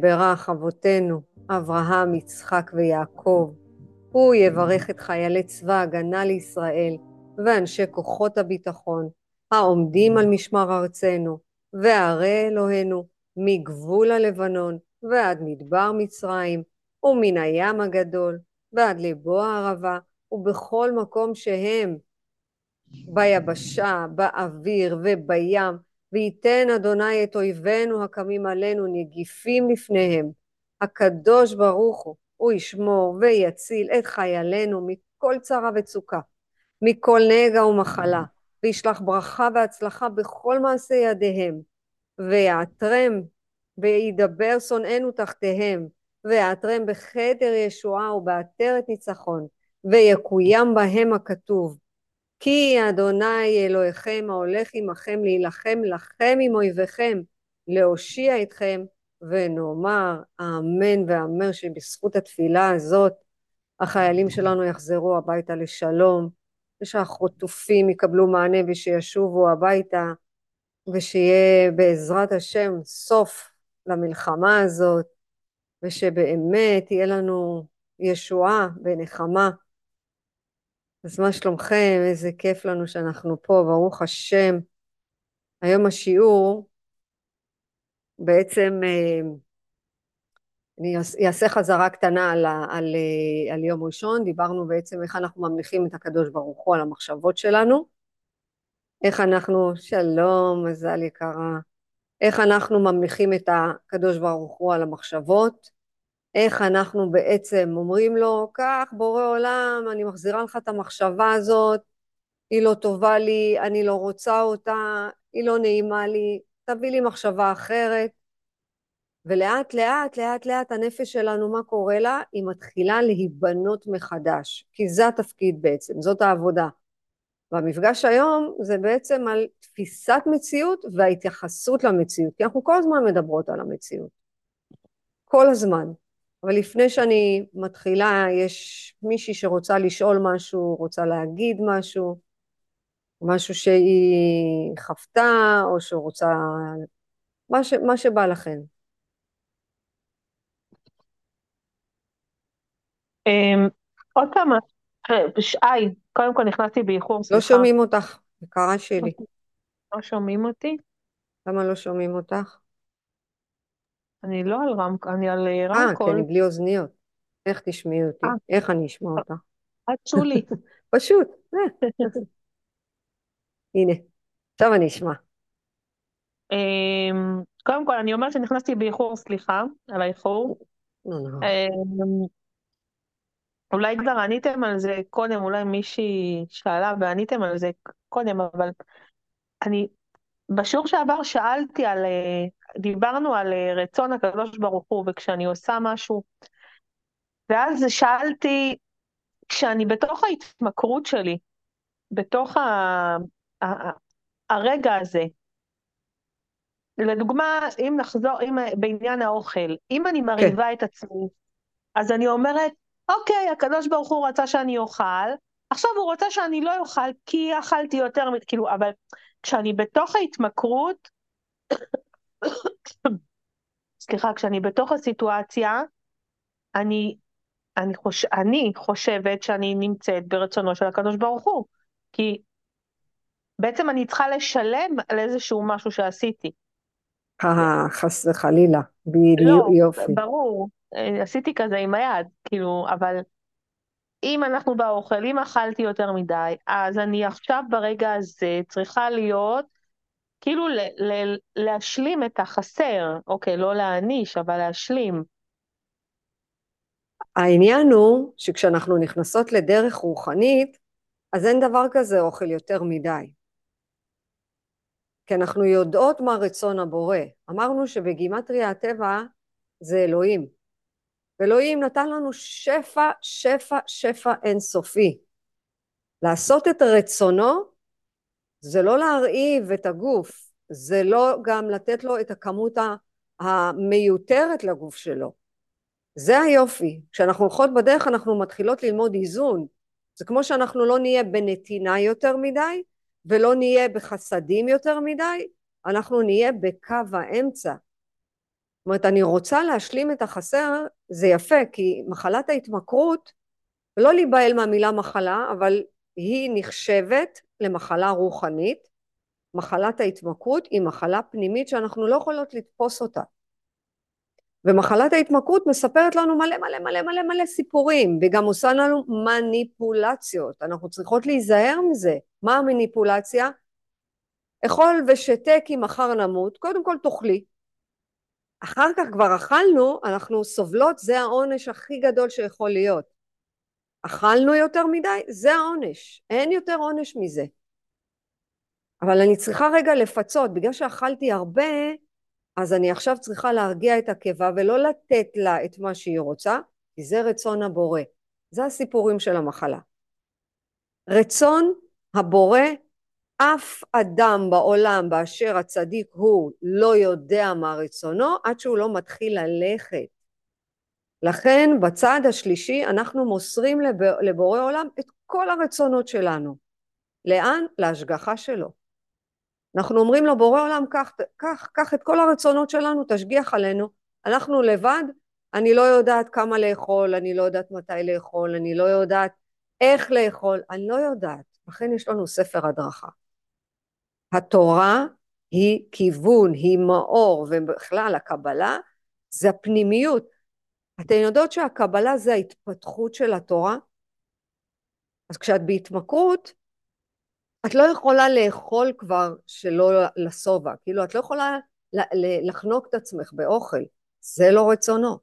ברך אבותינו, אברהם, יצחק ויעקב. הוא יברך את חיילי צבא ההגנה לישראל ואנשי כוחות הביטחון העומדים על משמר ארצנו, וערי אלוהינו מגבול הלבנון ועד מדבר מצרים, ומן הים הגדול ועד לבוא הערבה, ובכל מקום שהם, ביבשה, באוויר ובים, וייתן אדוני את אויבינו הקמים עלינו נגיפים לפניהם. הקדוש ברוך הוא, הוא ישמור ויציל את חיילינו מכל צרה וצוקה, מכל נגע ומחלה, וישלח ברכה והצלחה בכל מעשה ידיהם, ויעטרם וידבר שונאינו תחתיהם, ויעטרם בכתר ישועה ובעטרת ניצחון, ויקוים בהם הכתוב כי אדוני אלוהיכם ההולך עמכם להילחם לכם עם אויביכם להושיע אתכם ונאמר אמן ואמן שבזכות התפילה הזאת החיילים שלנו יחזרו הביתה לשלום ושהחטופים יקבלו מענה ושישובו הביתה ושיהיה בעזרת השם סוף למלחמה הזאת ושבאמת תהיה לנו ישועה ונחמה אז מה שלומכם? איזה כיף לנו שאנחנו פה, ברוך השם. היום השיעור, בעצם אה, אני אעשה חזרה קטנה על, על, אה, על יום ראשון, דיברנו בעצם איך אנחנו ממליכים את הקדוש ברוך הוא על המחשבות שלנו, איך אנחנו, שלום, מזל יקרה, איך אנחנו ממליכים את הקדוש ברוך הוא על המחשבות, איך אנחנו בעצם אומרים לו, קח בורא עולם, אני מחזירה לך את המחשבה הזאת, היא לא טובה לי, אני לא רוצה אותה, היא לא נעימה לי, תביא לי מחשבה אחרת. ולאט לאט לאט לאט הנפש שלנו מה קורה לה? היא מתחילה להיבנות מחדש כי זה התפקיד בעצם זאת העבודה והמפגש היום זה בעצם על תפיסת מציאות וההתייחסות למציאות כי אנחנו כל הזמן מדברות על המציאות כל הזמן אבל לפני שאני מתחילה, יש מישהי שרוצה לשאול משהו, רוצה להגיד משהו, משהו שהיא חוותה, או שרוצה... מה, ש... מה שבא לכם. אמ, עוד כמה, היי, קודם כל נכנסתי באיחור, סליחה. לא שומעים אותך, יקרה שלי. לא שומעים אותי? למה לא שומעים אותך? אני לא על רמקול, אני על אה, רמקול. אה, כי אני בלי אוזניות. איך תשמעי אותי? 아. אה. איך אני אשמע אותך? את שולי. פשוט. אה. הנה, עכשיו אני אשמע. אמ, קודם כל, אני אומרת שנכנסתי באיחור, סליחה על האיחור. אמ, אולי כבר עניתם על זה קודם, אולי מישהי שאלה ועניתם על זה קודם, אבל אני בשיעור שעבר שאלתי על, דיברנו על אה, רצון הקדוש ברוך הוא, וכשאני עושה משהו, ואז שאלתי, כשאני בתוך ההתמכרות שלי, בתוך ה... ה... הרגע הזה, לדוגמה, אם נחזור, אם בעניין האוכל, אם אני. מרהיבה כן. את עצמי, אז אני אומרת, אוקיי, הקדוש ברוך הוא רצה שאני אוכל, עכשיו הוא רוצה שאני לא אוכל כי אכלתי יותר, כאילו, אבל כשאני בתוך ההתמכרות, סליחה, כשאני בתוך הסיטואציה, אני, אני, חוש, אני חושבת שאני נמצאת ברצונו של הקדוש ברוך הוא, כי בעצם אני צריכה לשלם על איזשהו משהו שעשיתי. אה, חס וחלילה, בדיוק, לא, יופי. ברור, עשיתי כזה עם היד, כאילו, אבל אם אנחנו באוכל, אם אכלתי יותר מדי, אז אני עכשיו ברגע הזה צריכה להיות כאילו ל- ל- להשלים את החסר, אוקיי, לא להעניש, אבל להשלים. העניין הוא שכשאנחנו נכנסות לדרך רוחנית, אז אין דבר כזה אוכל יותר מדי. כי אנחנו יודעות מה רצון הבורא. אמרנו שבגימטריה הטבע זה אלוהים. אלוהים נתן לנו שפע, שפע, שפע אינסופי. לעשות את רצונו זה לא להרעיב את הגוף, זה לא גם לתת לו את הכמות המיותרת לגוף שלו. זה היופי. כשאנחנו הולכות בדרך אנחנו מתחילות ללמוד איזון. זה כמו שאנחנו לא נהיה בנתינה יותר מדי ולא נהיה בחסדים יותר מדי, אנחנו נהיה בקו האמצע. אומרת, אני רוצה להשלים את החסר, זה יפה, כי מחלת ההתמכרות, לא להיבהל מהמילה מחלה, אבל היא נחשבת למחלה רוחנית. מחלת ההתמכרות היא מחלה פנימית שאנחנו לא יכולות לתפוס אותה. ומחלת ההתמכרות מספרת לנו מלא מלא מלא מלא מלא סיפורים, וגם עושה לנו מניפולציות. אנחנו צריכות להיזהר מזה. מה המניפולציה? אכול ושתה כי מחר נמות, קודם כל תאכלי. אחר כך כבר אכלנו, אנחנו סובלות, זה העונש הכי גדול שיכול להיות. אכלנו יותר מדי, זה העונש, אין יותר עונש מזה. אבל אני צריכה רגע לפצות, בגלל שאכלתי הרבה, אז אני עכשיו צריכה להרגיע את הקיבה ולא לתת לה את מה שהיא רוצה, כי זה רצון הבורא. זה הסיפורים של המחלה. רצון הבורא, אף אדם בעולם באשר הצדיק הוא לא יודע מה רצונו עד שהוא לא מתחיל ללכת. לכן בצד השלישי אנחנו מוסרים לבורא עולם את כל הרצונות שלנו. לאן? להשגחה שלו. אנחנו אומרים לו בורא עולם קח, קח, קח את כל הרצונות שלנו, תשגיח עלינו, אנחנו לבד, אני לא יודעת כמה לאכול, אני לא יודעת מתי לאכול, אני לא יודעת איך לאכול, אני לא יודעת, לכן יש לנו ספר הדרכה. התורה היא כיוון, היא מאור, ובכלל הקבלה זה הפנימיות. אתן יודעות שהקבלה זה ההתפתחות של התורה? אז כשאת בהתמכרות, את לא יכולה לאכול כבר שלא לשובע, כאילו את לא יכולה לחנוק את עצמך באוכל, זה לא רצונו.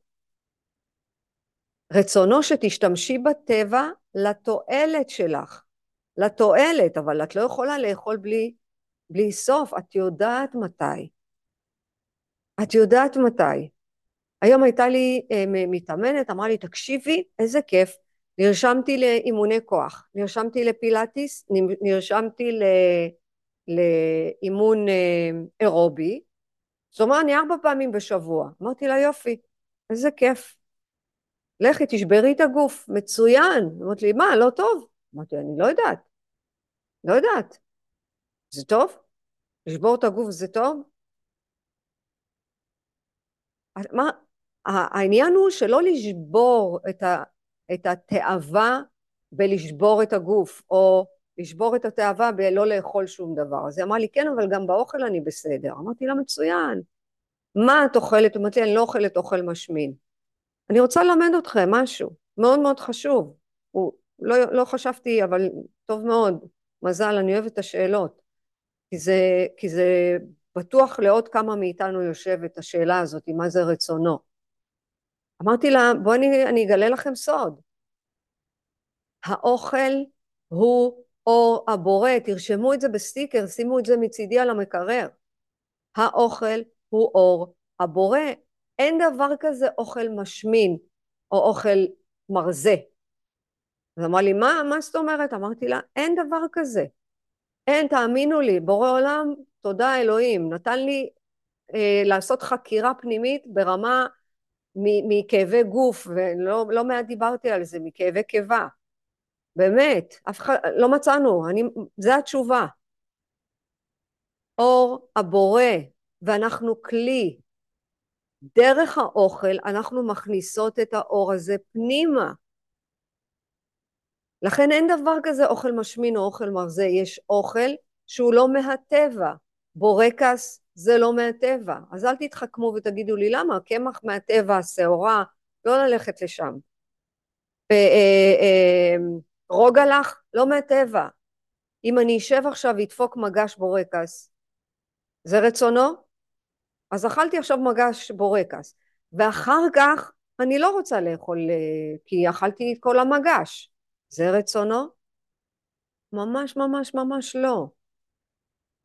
רצונו שתשתמשי בטבע לתועלת שלך, לתועלת, אבל את לא יכולה לאכול בלי, בלי סוף, את יודעת מתי. את יודעת מתי. היום הייתה לי אה, מתאמנת, אמרה לי, תקשיבי, איזה כיף, נרשמתי לאימוני כוח, נרשמתי לפילאטיס, נרשמתי ל... לאימון אה, אירובי, זאת אומרת אני ארבע פעמים בשבוע. אמרתי לה יופי, איזה כיף. לכי תשברי את הגוף, מצוין. אמרתי לי מה, לא טוב? אמרתי אני לא יודעת, לא יודעת. זה טוב? לשבור את הגוף זה טוב? מה, העניין הוא שלא לשבור את, ה, את התאווה בלשבור את הגוף, או לשבור את התאווה בלא לאכול שום דבר. אז היא אמרה לי, כן, אבל גם באוכל אני בסדר. אמרתי לה, מצוין. מה את אוכלת? אמרתי לי, אני לא אוכלת אוכל משמין. אני רוצה ללמד אתכם משהו מאוד מאוד חשוב. הוא, לא, לא חשבתי, אבל טוב מאוד. מזל, אני אוהבת את השאלות. כי זה, כי זה בטוח לעוד כמה מאיתנו יושבת השאלה הזאת, מה זה רצונו. אמרתי לה, בואי אני, אני אגלה לכם סוד. האוכל הוא אור הבורא, תרשמו את זה בסטיקר, שימו את זה מצידי על המקרר. האוכל הוא אור הבורא. אין דבר כזה אוכל משמין או אוכל מרזה. אז אמרה לי, מה, מה זאת אומרת? אמרתי לה, אין דבר כזה. אין, תאמינו לי, בורא עולם, תודה אלוהים, נתן לי אה, לעשות חקירה פנימית ברמה מכאבי גוף, ולא לא מעט דיברתי על זה, מכאבי קיבה. באמת, אף אחד, לא מצאנו, אני, זה התשובה. אור הבורא, ואנחנו כלי. דרך האוכל אנחנו מכניסות את האור הזה פנימה. לכן אין דבר כזה אוכל משמין או אוכל מרזה, יש אוכל שהוא לא מהטבע. בורקס זה לא מהטבע. אז אל תתחכמו ותגידו לי למה, קמח מהטבע, השעורה, לא ללכת לשם. אה, אה, רוגלח, לא מהטבע. אם אני אשב עכשיו ואדפוק מגש בורקס, זה רצונו? אז אכלתי עכשיו מגש בורקס, ואחר כך אני לא רוצה לאכול, אה, כי אכלתי את כל המגש. זה רצונו? ממש ממש ממש לא.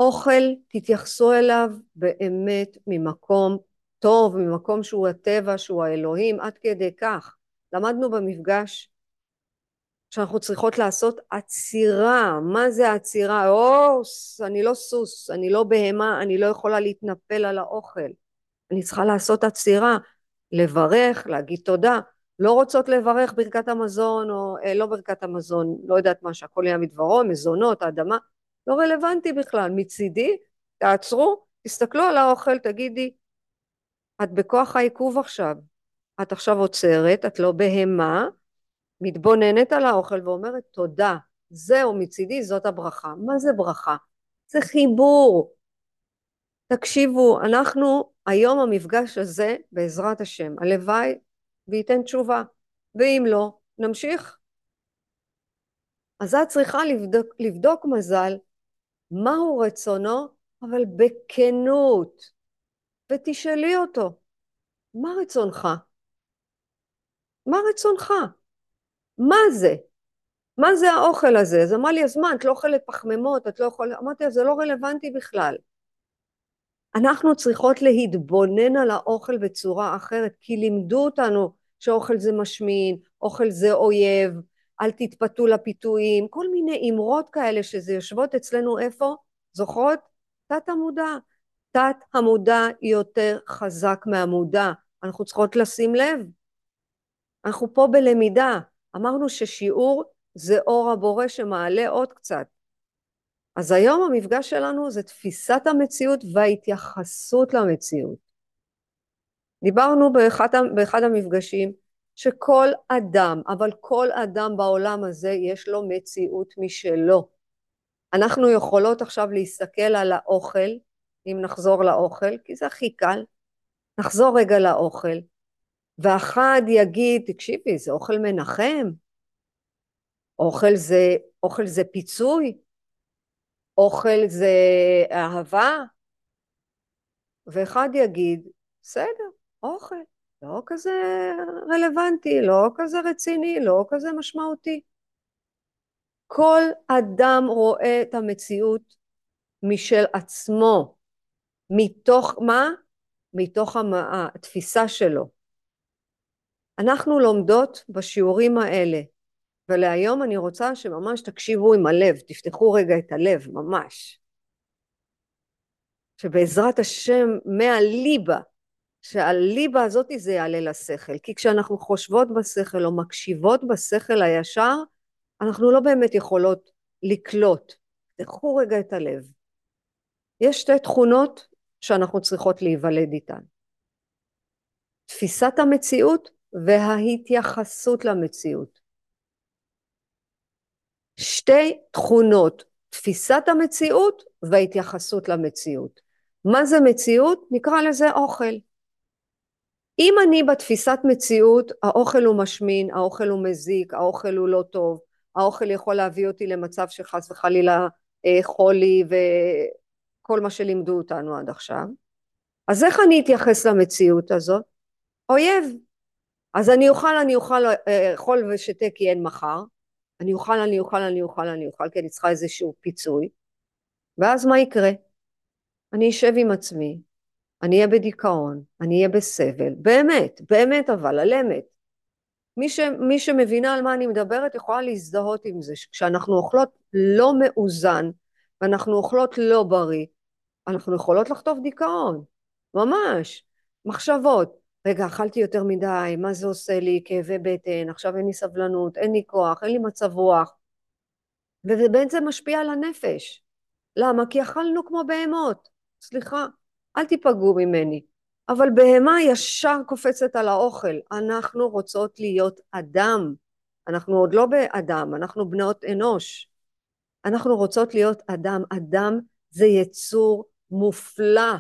אוכל, תתייחסו אליו באמת ממקום טוב, ממקום שהוא הטבע, שהוא האלוהים, עד כדי כך. למדנו במפגש שאנחנו צריכות לעשות עצירה. מה זה עצירה? או, אני לא סוס, אני לא בהמה, אני לא יכולה להתנפל על האוכל. אני צריכה לעשות עצירה, לברך, להגיד תודה. לא רוצות לברך ברכת המזון, או אה, לא ברכת המזון, לא יודעת מה, שהכל יהיה מדברו, מזונות, האדמה. לא רלוונטי בכלל. מצידי, תעצרו, תסתכלו על האוכל, תגידי, את בכוח העיכוב עכשיו. את עכשיו עוצרת, את לא בהמה, מתבוננת על האוכל ואומרת תודה, זהו מצידי זאת הברכה. מה זה ברכה? זה חיבור. תקשיבו, אנחנו היום המפגש הזה בעזרת השם, הלוואי וייתן תשובה, ואם לא, נמשיך. אז את צריכה לבדוק, לבדוק מזל מהו רצונו, אבל בכנות, ותשאלי אותו, מה רצונך? מה רצונך? מה זה? מה זה האוכל הזה? אז אמר לי, אז מה, את לא אוכלת פחמימות, את לא יכולה... אמרתי, זה לא רלוונטי בכלל. אנחנו צריכות להתבונן על האוכל בצורה אחרת, כי לימדו אותנו שאוכל זה משמין, אוכל זה אויב, אל תתפתו לפיתויים, כל מיני אמרות כאלה שזה יושבות אצלנו איפה? זוכרות? תת המודע. תת המודע יותר חזק מהמודע, אנחנו צריכות לשים לב. אנחנו פה בלמידה, אמרנו ששיעור זה אור הבורא שמעלה עוד קצת. אז היום המפגש שלנו זה תפיסת המציאות וההתייחסות למציאות. דיברנו באחד, באחד המפגשים שכל אדם, אבל כל אדם בעולם הזה יש לו מציאות משלו. אנחנו יכולות עכשיו להסתכל על האוכל, אם נחזור לאוכל, כי זה הכי קל, נחזור רגע לאוכל, ואחד יגיד, תקשיבי, זה אוכל מנחם, אוכל זה, אוכל זה פיצוי, אוכל זה אהבה, ואחד יגיד, בסדר, אוכל, לא כזה רלוונטי, לא כזה רציני, לא כזה משמעותי. כל אדם רואה את המציאות משל עצמו, מתוך מה? מתוך התפיסה שלו. אנחנו לומדות בשיעורים האלה, ולהיום אני רוצה שממש תקשיבו עם הלב, תפתחו רגע את הלב, ממש. שבעזרת השם מהליבה, שהליבה הזאת זה יעלה לשכל, כי כשאנחנו חושבות בשכל או מקשיבות בשכל הישר, אנחנו לא באמת יכולות לקלוט. תפתחו רגע את הלב. יש שתי תכונות שאנחנו צריכות להיוולד איתן. תפיסת המציאות וההתייחסות למציאות. שתי תכונות, תפיסת המציאות וההתייחסות למציאות. מה זה מציאות? נקרא לזה אוכל. אם אני בתפיסת מציאות, האוכל הוא משמין, האוכל הוא מזיק, האוכל הוא לא טוב, האוכל יכול להביא אותי למצב שחס וחלילה אה, חולי וכל מה שלימדו אותנו עד עכשיו. אז איך אני אתייחס למציאות הזאת? אויב. אז אני אוכל, אני אוכל, אכול אה, ושתה כי אין מחר. אני אוכל, אני אוכל, אני אוכל, אני אוכל, כי אני צריכה איזשהו פיצוי. ואז מה יקרה? אני אשב עם עצמי, אני אהיה בדיכאון, אני אהיה בסבל, באמת, באמת אבל, על אמת. מי, ש, מי שמבינה על מה אני מדברת יכולה להזדהות עם זה, כשאנחנו אוכלות לא מאוזן ואנחנו אוכלות לא בריא, אנחנו יכולות לחטוף דיכאון, ממש, מחשבות, רגע אכלתי יותר מדי, מה זה עושה לי, כאבי בטן, עכשיו אין לי סבלנות, אין לי כוח, אין לי מצב רוח, וזה בעצם משפיע על הנפש, למה? כי אכלנו כמו בהמות, סליחה, אל תיפגעו ממני, אבל בהמה ישר קופצת על האוכל. אנחנו רוצות להיות אדם. אנחנו עוד לא באדם, אנחנו בנות אנוש. אנחנו רוצות להיות אדם. אדם זה יצור מופלא.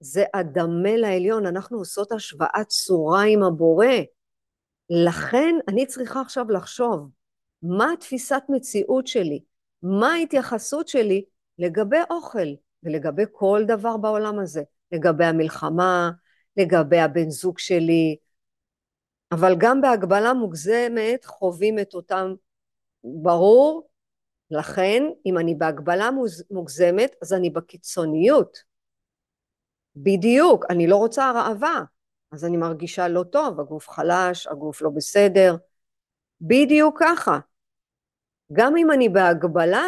זה אדמה לעליון. אנחנו עושות השוואת צורה עם הבורא. לכן אני צריכה עכשיו לחשוב, מה התפיסת מציאות שלי? מה ההתייחסות שלי לגבי אוכל ולגבי כל דבר בעולם הזה? לגבי המלחמה, לגבי הבן זוג שלי, אבל גם בהגבלה מוגזמת חווים את אותם, ברור, לכן אם אני בהגבלה מוגזמת אז אני בקיצוניות, בדיוק, אני לא רוצה הרעבה, אז אני מרגישה לא טוב, הגוף חלש, הגוף לא בסדר, בדיוק ככה. גם אם אני בהגבלה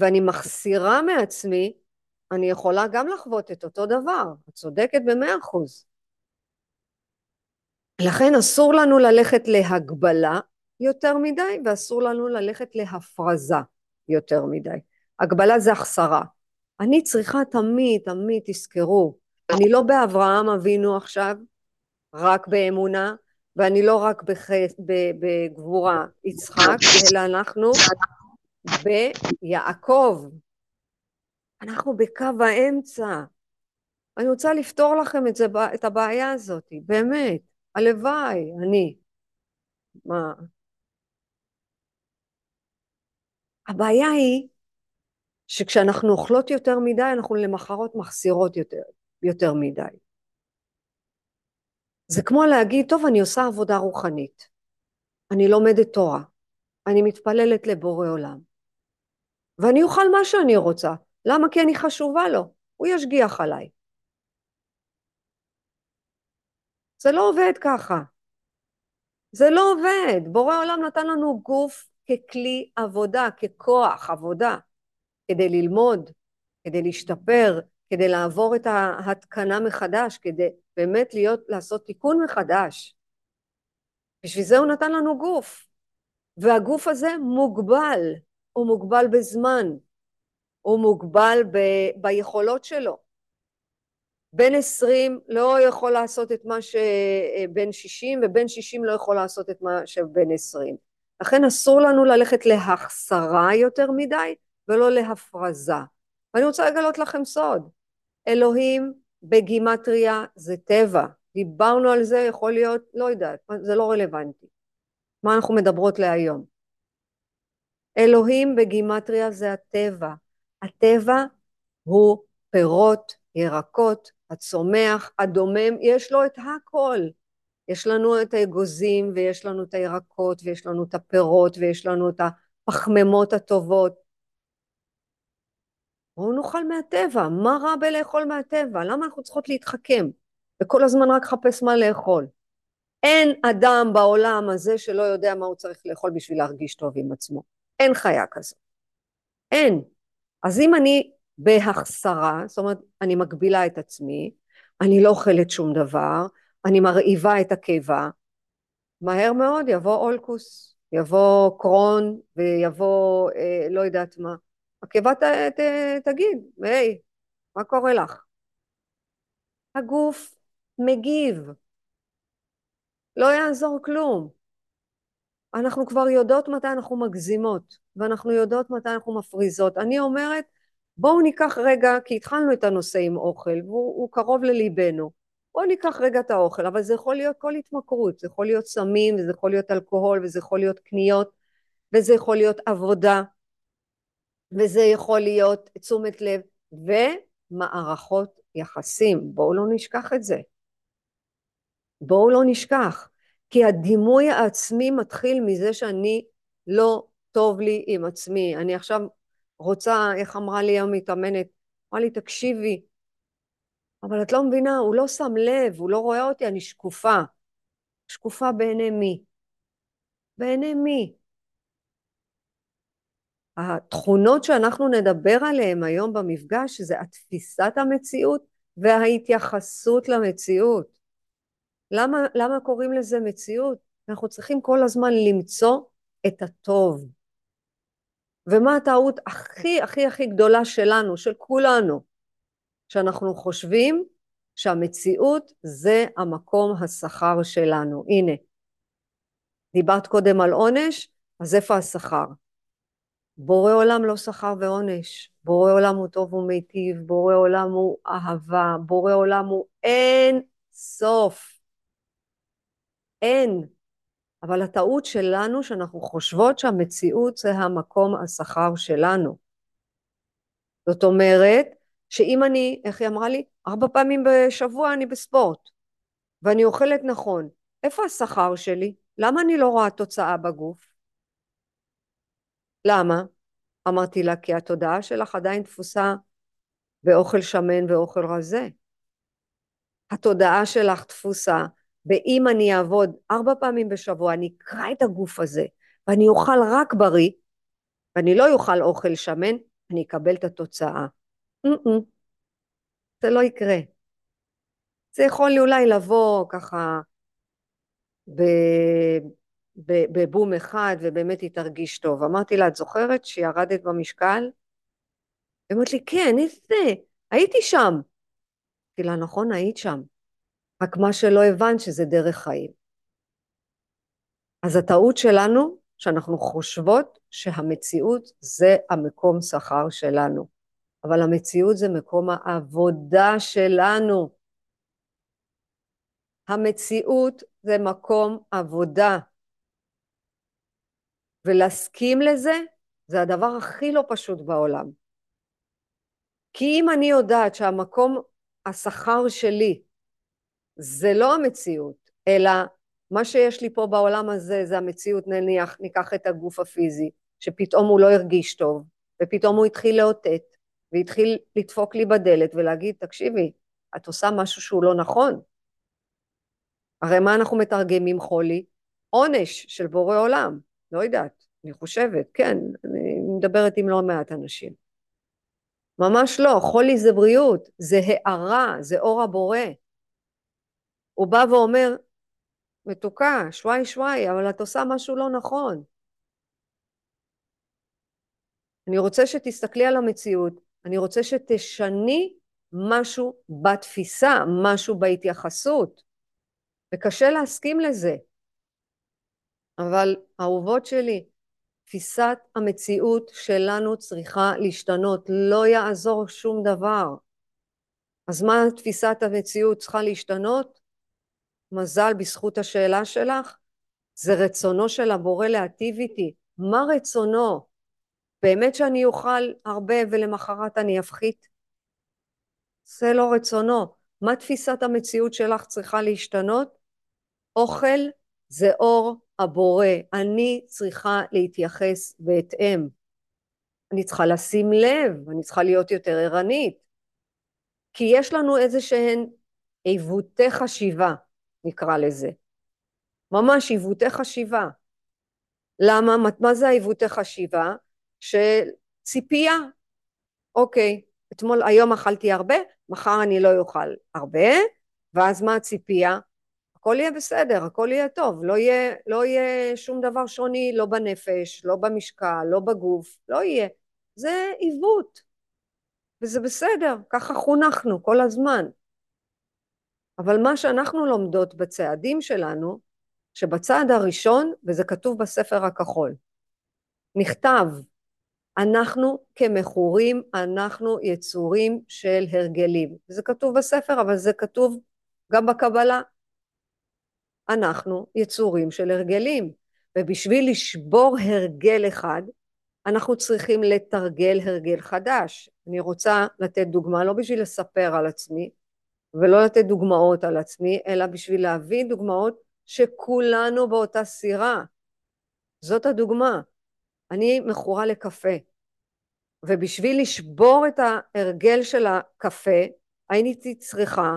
ואני מחסירה מעצמי, אני יכולה גם לחוות את אותו דבר, את צודקת במאה אחוז. לכן אסור לנו ללכת להגבלה יותר מדי ואסור לנו ללכת להפרזה יותר מדי. הגבלה זה החסרה. אני צריכה תמיד, תמיד תזכרו, אני לא באברהם אבינו עכשיו, רק באמונה, ואני לא רק בחס, בגבורה יצחק, אלא אנחנו ביעקב. אנחנו בקו האמצע. אני רוצה לפתור לכם את, זה, את הבעיה הזאת, באמת. הלוואי, אני. מה? הבעיה היא שכשאנחנו אוכלות יותר מדי, אנחנו למחרות מחסירות יותר, יותר מדי. זה כמו להגיד, טוב, אני עושה עבודה רוחנית, אני לומדת תורה, אני מתפללת לבורא עולם, ואני אוכל מה שאני רוצה. למה? כי אני חשובה לו, הוא ישגיח עליי. זה לא עובד ככה. זה לא עובד. בורא עולם נתן לנו גוף ככלי עבודה, ככוח עבודה, כדי ללמוד, כדי להשתפר, כדי לעבור את ההתקנה מחדש, כדי באמת להיות, לעשות תיקון מחדש. בשביל זה הוא נתן לנו גוף. והגוף הזה מוגבל, הוא מוגבל בזמן, הוא מוגבל ב, ביכולות שלו. בן עשרים לא יכול לעשות את מה שבן שישים ובן שישים לא יכול לעשות את מה שבן עשרים. לכן אסור לנו ללכת להחסרה יותר מדי ולא להפרזה. ואני רוצה לגלות לכם סוד, אלוהים בגימטריה זה טבע, דיברנו על זה, יכול להיות, לא יודעת, זה לא רלוונטי. מה אנחנו מדברות להיום? אלוהים בגימטריה זה הטבע. הטבע הוא פירות, ירקות, הצומח, הדומם, יש לו את הכל. יש לנו את האגוזים ויש לנו את הירקות ויש לנו את הפירות ויש לנו את הפחמימות הטובות. בואו נאכל מהטבע, מה רע בלאכול מהטבע? למה אנחנו צריכות להתחכם וכל הזמן רק לחפש מה לאכול? אין אדם בעולם הזה שלא יודע מה הוא צריך לאכול בשביל להרגיש טוב עם עצמו. אין חיה כזאת. אין. אז אם אני בהחסרה, זאת אומרת, אני מגבילה את עצמי, אני לא אוכלת שום דבר, אני מרעיבה את הקיבה, מהר מאוד יבוא אולקוס, יבוא קרון ויבוא אה, לא יודעת מה. הקיבה ת, ת, תגיד, היי, מה קורה לך? הגוף מגיב, לא יעזור כלום. אנחנו כבר יודעות מתי אנחנו מגזימות, ואנחנו יודעות מתי אנחנו מפריזות. אני אומרת, בואו ניקח רגע, כי התחלנו את הנושא עם אוכל, והוא קרוב לליבנו. בואו ניקח רגע את האוכל, אבל זה יכול להיות כל התמכרות, זה יכול להיות סמים, וזה יכול להיות אלכוהול, וזה יכול להיות קניות, וזה יכול להיות עבודה, וזה יכול להיות תשומת לב, ומערכות יחסים. בואו לא נשכח את זה. בואו לא נשכח, כי הדימוי העצמי מתחיל מזה שאני לא טוב לי עם עצמי. אני עכשיו רוצה, איך אמרה לי המתאמנת, אמרה לי, תקשיבי, אבל את לא מבינה, הוא לא שם לב, הוא לא רואה אותי, אני שקופה. שקופה בעיני מי? בעיני מי? התכונות שאנחנו נדבר עליהן היום במפגש זה התפיסת המציאות וההתייחסות למציאות. למה, למה קוראים לזה מציאות? אנחנו צריכים כל הזמן למצוא את הטוב. ומה הטעות הכי הכי הכי גדולה שלנו, של כולנו, שאנחנו חושבים שהמציאות זה המקום השכר שלנו. הנה, דיברת קודם על עונש, אז איפה השכר? בורא עולם לא שכר ועונש, בורא עולם הוא טוב ומיטיב, בורא עולם הוא אהבה, בורא עולם הוא אין סוף. אין. אבל הטעות שלנו שאנחנו חושבות שהמציאות זה המקום השכר שלנו. זאת אומרת שאם אני, איך היא אמרה לי? ארבע פעמים בשבוע אני בספורט ואני אוכלת נכון, איפה השכר שלי? למה אני לא רואה תוצאה בגוף? למה? אמרתי לה, כי התודעה שלך עדיין תפוסה באוכל שמן ואוכל רזה. התודעה שלך תפוסה ואם אני אעבוד ארבע פעמים בשבוע, אני אקרא את הגוף הזה, ואני אוכל רק בריא, ואני לא אוכל אוכל שמן, אני אקבל את התוצאה. Mm-mm. זה לא יקרה. זה יכול אולי לבוא ככה בבום אחד ובאמת היא תרגיש טוב. אמרתי לה, את זוכרת שירדת במשקל? היא אומרת לי, כן, איזה, הייתי שם. אמרתי לה, נכון, היית שם. רק מה שלא הבנת שזה דרך חיים. אז הטעות שלנו, שאנחנו חושבות שהמציאות זה המקום שכר שלנו. אבל המציאות זה מקום העבודה שלנו. המציאות זה מקום עבודה. ולהסכים לזה, זה הדבר הכי לא פשוט בעולם. כי אם אני יודעת שהמקום, השכר שלי, זה לא המציאות, אלא מה שיש לי פה בעולם הזה זה המציאות, נניח, ניקח את הגוף הפיזי, שפתאום הוא לא הרגיש טוב, ופתאום הוא התחיל לאותת, והתחיל לדפוק לי בדלת ולהגיד, תקשיבי, את עושה משהו שהוא לא נכון. הרי מה אנחנו מתרגמים חולי? עונש של בורא עולם, לא יודעת, אני חושבת, כן, אני מדברת עם לא מעט אנשים. ממש לא, חולי זה בריאות, זה הארה, זה אור הבורא. הוא בא ואומר, מתוקה, שוואי שוואי, אבל את עושה משהו לא נכון. אני רוצה שתסתכלי על המציאות, אני רוצה שתשני משהו בתפיסה, משהו בהתייחסות. וקשה להסכים לזה. אבל אהובות שלי, תפיסת המציאות שלנו צריכה להשתנות, לא יעזור שום דבר. אז מה תפיסת המציאות צריכה להשתנות? מזל בזכות השאלה שלך, זה רצונו של הבורא להטיב איתי. מה רצונו? באמת שאני אוכל הרבה ולמחרת אני אפחית? זה לא רצונו. מה תפיסת המציאות שלך צריכה להשתנות? אוכל זה אור הבורא. אני צריכה להתייחס בהתאם. אני צריכה לשים לב, אני צריכה להיות יותר ערנית. כי יש לנו איזה שהן עיוותי חשיבה, נקרא לזה. ממש עיוותי חשיבה. למה? מה זה העיוותי חשיבה? של ציפייה. אוקיי, אתמול, היום אכלתי הרבה, מחר אני לא אוכל הרבה, ואז מה הציפייה? הכל יהיה בסדר, הכל יהיה טוב, לא יהיה, לא יהיה שום דבר שוני, לא בנפש, לא במשקל, לא בגוף, לא יהיה. זה עיוות, וזה בסדר, ככה חונכנו כל הזמן. אבל מה שאנחנו לומדות בצעדים שלנו, שבצעד הראשון, וזה כתוב בספר הכחול, נכתב, אנחנו כמכורים, אנחנו יצורים של הרגלים. זה כתוב בספר, אבל זה כתוב גם בקבלה. אנחנו יצורים של הרגלים, ובשביל לשבור הרגל אחד, אנחנו צריכים לתרגל הרגל חדש. אני רוצה לתת דוגמה, לא בשביל לספר על עצמי, ולא לתת דוגמאות על עצמי, אלא בשביל להביא דוגמאות שכולנו באותה סירה. זאת הדוגמה. אני מכורה לקפה, ובשביל לשבור את ההרגל של הקפה, הייתי צריכה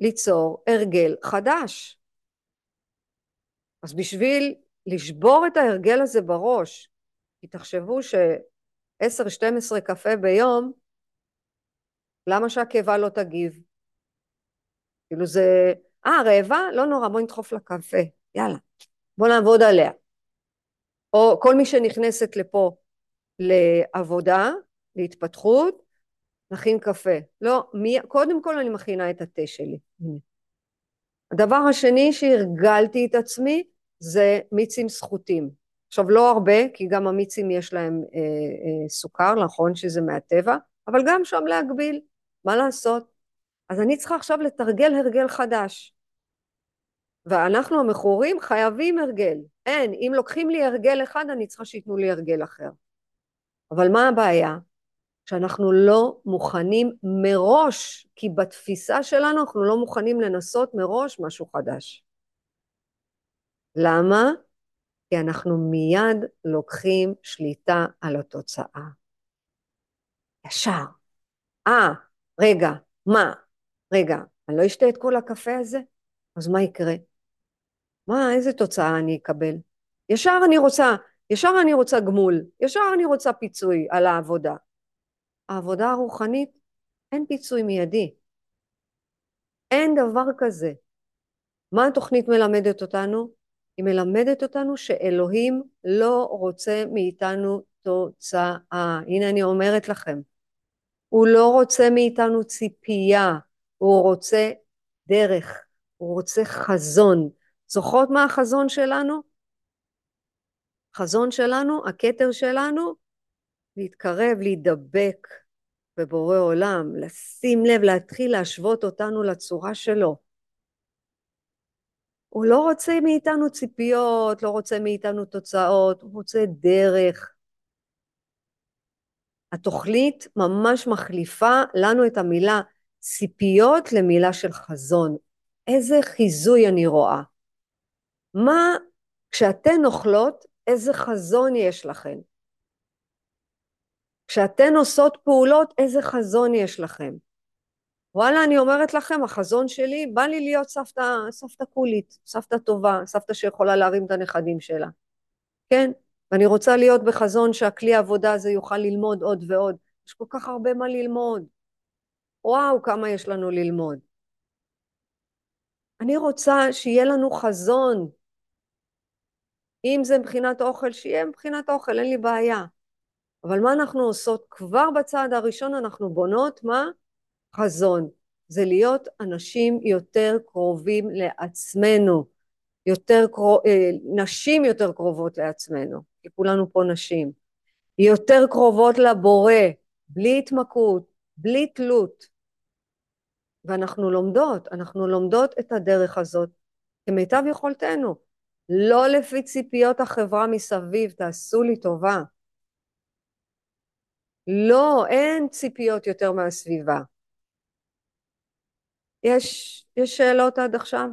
ליצור הרגל חדש. אז בשביל לשבור את ההרגל הזה בראש, כי תחשבו ש-10-12 קפה ביום, למה שהקיבה לא תגיב? כאילו זה, אה, רעבה? לא נורא, בואי נדחוף לה קפה, יאללה, בוא נעבוד עליה. או כל מי שנכנסת לפה לעבודה, להתפתחות, נכין קפה. לא, מי, קודם כל אני מכינה את התה שלי. הדבר השני שהרגלתי את עצמי זה מיצים סחוטים. עכשיו לא הרבה, כי גם המיצים יש להם אה, אה, סוכר, נכון שזה מהטבע, אבל גם שם להגביל, מה לעשות? אז אני צריכה עכשיו לתרגל הרגל חדש. ואנחנו המכורים חייבים הרגל. אין, אם לוקחים לי הרגל אחד, אני צריכה שייתנו לי הרגל אחר. אבל מה הבעיה? שאנחנו לא מוכנים מראש, כי בתפיסה שלנו אנחנו לא מוכנים לנסות מראש משהו חדש. למה? כי אנחנו מיד לוקחים שליטה על התוצאה. ישר. אה, רגע, מה? רגע, אני לא אשתה את כל הקפה הזה? אז מה יקרה? מה, איזה תוצאה אני אקבל? ישר אני רוצה, ישר אני רוצה גמול, ישר אני רוצה פיצוי על העבודה. העבודה הרוחנית, אין פיצוי מיידי. אין דבר כזה. מה התוכנית מלמדת אותנו? היא מלמדת אותנו שאלוהים לא רוצה מאיתנו תוצאה. הנה אני אומרת לכם, הוא לא רוצה מאיתנו ציפייה, הוא רוצה דרך, הוא רוצה חזון. זוכרות מה החזון שלנו? החזון שלנו, הכתר שלנו, להתקרב, להידבק בבורא עולם, לשים לב, להתחיל להשוות אותנו לצורה שלו. הוא לא רוצה מאיתנו ציפיות, לא רוצה מאיתנו תוצאות, הוא רוצה דרך. התוכנית ממש מחליפה לנו את המילה ציפיות למילה של חזון. איזה חיזוי אני רואה. מה, כשאתן אוכלות, איזה חזון יש לכן? כשאתן עושות פעולות, איזה חזון יש לכם? וואלה, אני אומרת לכם, החזון שלי, בא לי להיות סבתא, סבתא קולית, סבתא טובה, סבתא שיכולה להרים את הנכדים שלה. כן? ואני רוצה להיות בחזון שהכלי העבודה הזה יוכל ללמוד עוד ועוד. יש כל כך הרבה מה ללמוד. וואו, כמה יש לנו ללמוד. אני רוצה שיהיה לנו חזון. אם זה מבחינת אוכל, שיהיה מבחינת אוכל, אין לי בעיה. אבל מה אנחנו עושות? כבר בצעד הראשון אנחנו בונות, מה? חזון. זה להיות אנשים יותר קרובים לעצמנו, יותר קרוב, אה, נשים יותר קרובות לעצמנו, כי כולנו פה נשים, יותר קרובות לבורא, בלי התמכרות, בלי תלות. ואנחנו לומדות, אנחנו לומדות את הדרך הזאת כמיטב יכולתנו, לא לפי ציפיות החברה מסביב, תעשו לי טובה. לא, אין ציפיות יותר מהסביבה. יש, יש שאלות עד עכשיו?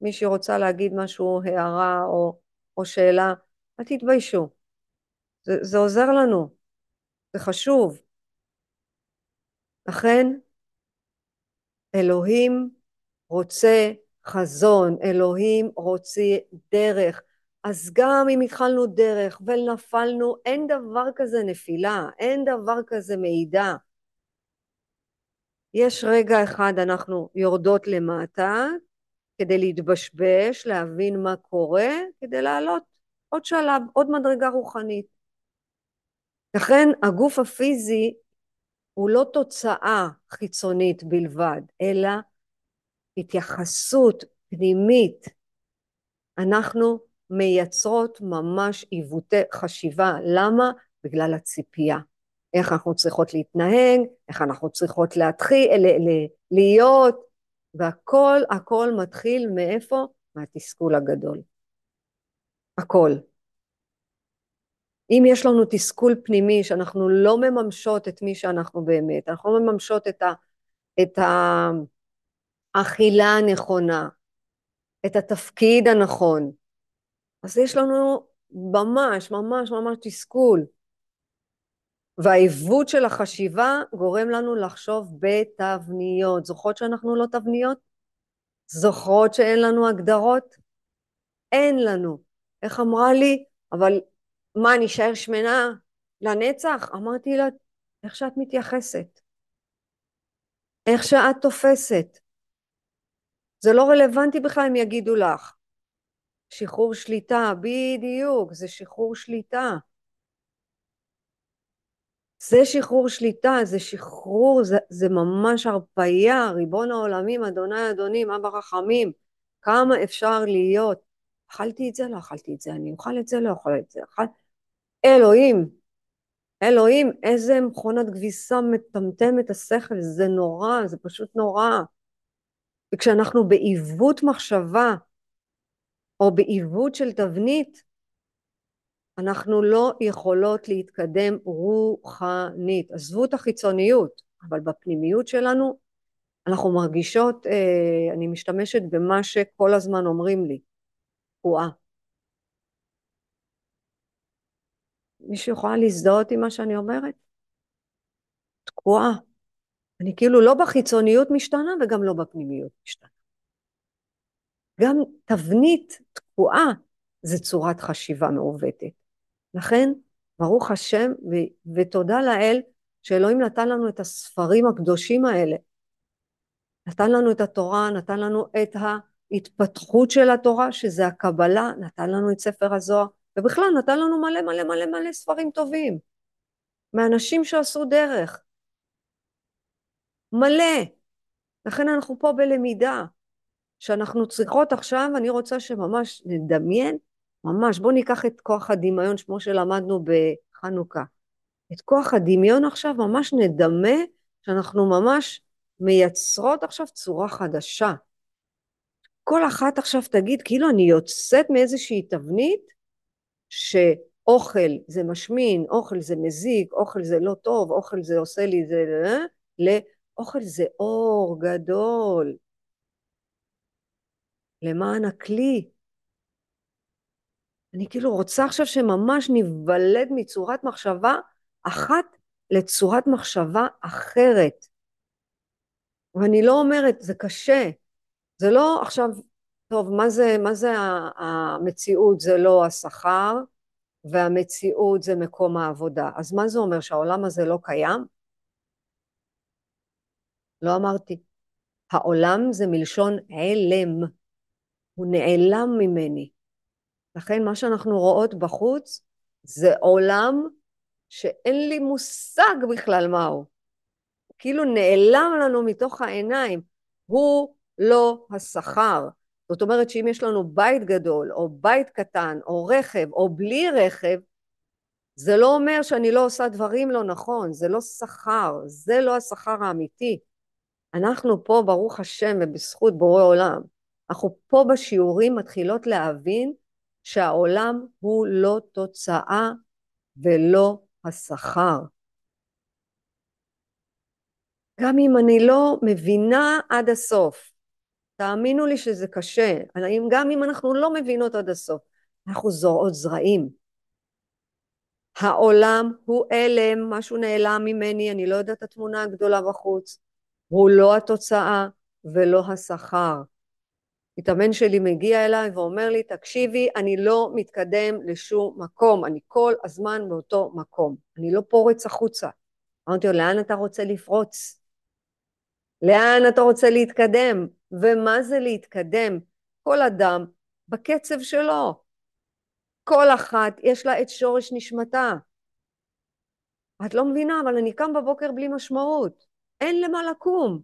מישהי רוצה להגיד משהו, הערה או, או שאלה? אל תתביישו. זה, זה עוזר לנו, זה חשוב. לכן, אלוהים רוצה חזון, אלוהים רוצה דרך. אז גם אם התחלנו דרך ונפלנו, אין דבר כזה נפילה, אין דבר כזה מעידה. יש רגע אחד אנחנו יורדות למטה כדי להתבשבש, להבין מה קורה, כדי לעלות עוד שלב, עוד מדרגה רוחנית. לכן הגוף הפיזי הוא לא תוצאה חיצונית בלבד, אלא התייחסות פנימית. אנחנו מייצרות ממש עיוותי חשיבה. למה? בגלל הציפייה. איך אנחנו צריכות להתנהג, איך אנחנו צריכות להתחיל, להיות, והכל, הכל מתחיל מאיפה? מהתסכול הגדול. הכל. אם יש לנו תסכול פנימי שאנחנו לא מממשות את מי שאנחנו באמת, אנחנו לא מממשות את, ה, את האכילה הנכונה, את התפקיד הנכון, אז יש לנו ממש ממש ממש תסכול. והעיוות של החשיבה גורם לנו לחשוב בתבניות. זוכרות שאנחנו לא תבניות? זוכרות שאין לנו הגדרות? אין לנו. איך אמרה לי, אבל מה, אני אשאר שמנה לנצח? אמרתי לה, איך שאת מתייחסת, איך שאת תופסת. זה לא רלוונטי בכלל אם יגידו לך. שחרור שליטה, בדיוק, זה שחרור שליטה. זה שחרור שליטה, זה שחרור, זה, זה ממש הרפייה, ריבון העולמים, אדוני אדונים, אבא רחמים, כמה אפשר להיות. אכלתי את זה, לא אכלתי את זה, אני אוכל את זה, לא אוכל את זה. אכל... אלוהים, אלוהים, איזה מכונת כביסה מטמטמת השכל, זה נורא, זה פשוט נורא. וכשאנחנו בעיוות מחשבה, או בעיוות של תבנית, אנחנו לא יכולות להתקדם רוחנית. עזבו את החיצוניות, אבל בפנימיות שלנו אנחנו מרגישות, אה, אני משתמשת במה שכל הזמן אומרים לי, תקועה. מישהו יכולה להזדהות עם מה שאני אומרת? תקועה. אני כאילו לא בחיצוניות משתנה וגם לא בפנימיות משתנה. גם תבנית תקועה זה צורת חשיבה מעוותת. לכן, ברוך השם ו- ותודה לאל שאלוהים נתן לנו את הספרים הקדושים האלה. נתן לנו את התורה, נתן לנו את ההתפתחות של התורה, שזה הקבלה, נתן לנו את ספר הזוהר, ובכלל נתן לנו מלא מלא מלא מלא ספרים טובים. מאנשים שעשו דרך. מלא. לכן אנחנו פה בלמידה, שאנחנו צריכות עכשיו, אני רוצה שממש נדמיין, ממש, בואו ניקח את כוח הדמיון כמו שלמדנו בחנוכה. את כוח הדמיון עכשיו ממש נדמה שאנחנו ממש מייצרות עכשיו צורה חדשה. כל אחת עכשיו תגיד, כאילו אני יוצאת מאיזושהי תבנית שאוכל זה משמין, אוכל זה מזיק, אוכל זה לא טוב, אוכל זה עושה לי זה... לאוכל זה אור גדול. למען הכלי. אני כאילו רוצה עכשיו שממש ניוולד מצורת מחשבה אחת לצורת מחשבה אחרת. ואני לא אומרת, זה קשה, זה לא עכשיו, טוב, מה זה, מה זה המציאות? זה לא השכר, והמציאות זה מקום העבודה. אז מה זה אומר, שהעולם הזה לא קיים? לא אמרתי. העולם זה מלשון אלם, הוא נעלם ממני. לכן מה שאנחנו רואות בחוץ זה עולם שאין לי מושג בכלל מהו. כאילו נעלם לנו מתוך העיניים. הוא לא השכר. זאת אומרת שאם יש לנו בית גדול, או בית קטן, או רכב, או בלי רכב, זה לא אומר שאני לא עושה דברים לא נכון, זה לא שכר, זה לא השכר האמיתי. אנחנו פה, ברוך השם, ובזכות בורא עולם, אנחנו פה בשיעורים מתחילות להבין שהעולם הוא לא תוצאה ולא השכר. גם אם אני לא מבינה עד הסוף, תאמינו לי שזה קשה, גם אם אנחנו לא מבינות עד הסוף, אנחנו זורעות זרעים. העולם הוא אלם, משהו נעלם ממני, אני לא יודעת את התמונה הגדולה בחוץ. הוא לא התוצאה ולא השכר. מתאמן שלי מגיע אליי ואומר לי, תקשיבי, אני לא מתקדם לשום מקום, אני כל הזמן באותו מקום, אני לא פורץ החוצה. אמרתי לו, לאן אתה רוצה לפרוץ? לאן אתה רוצה להתקדם? ומה זה להתקדם? כל אדם בקצב שלו. כל אחת יש לה את שורש נשמתה. את לא מבינה, אבל אני קם בבוקר בלי משמעות. אין למה לקום.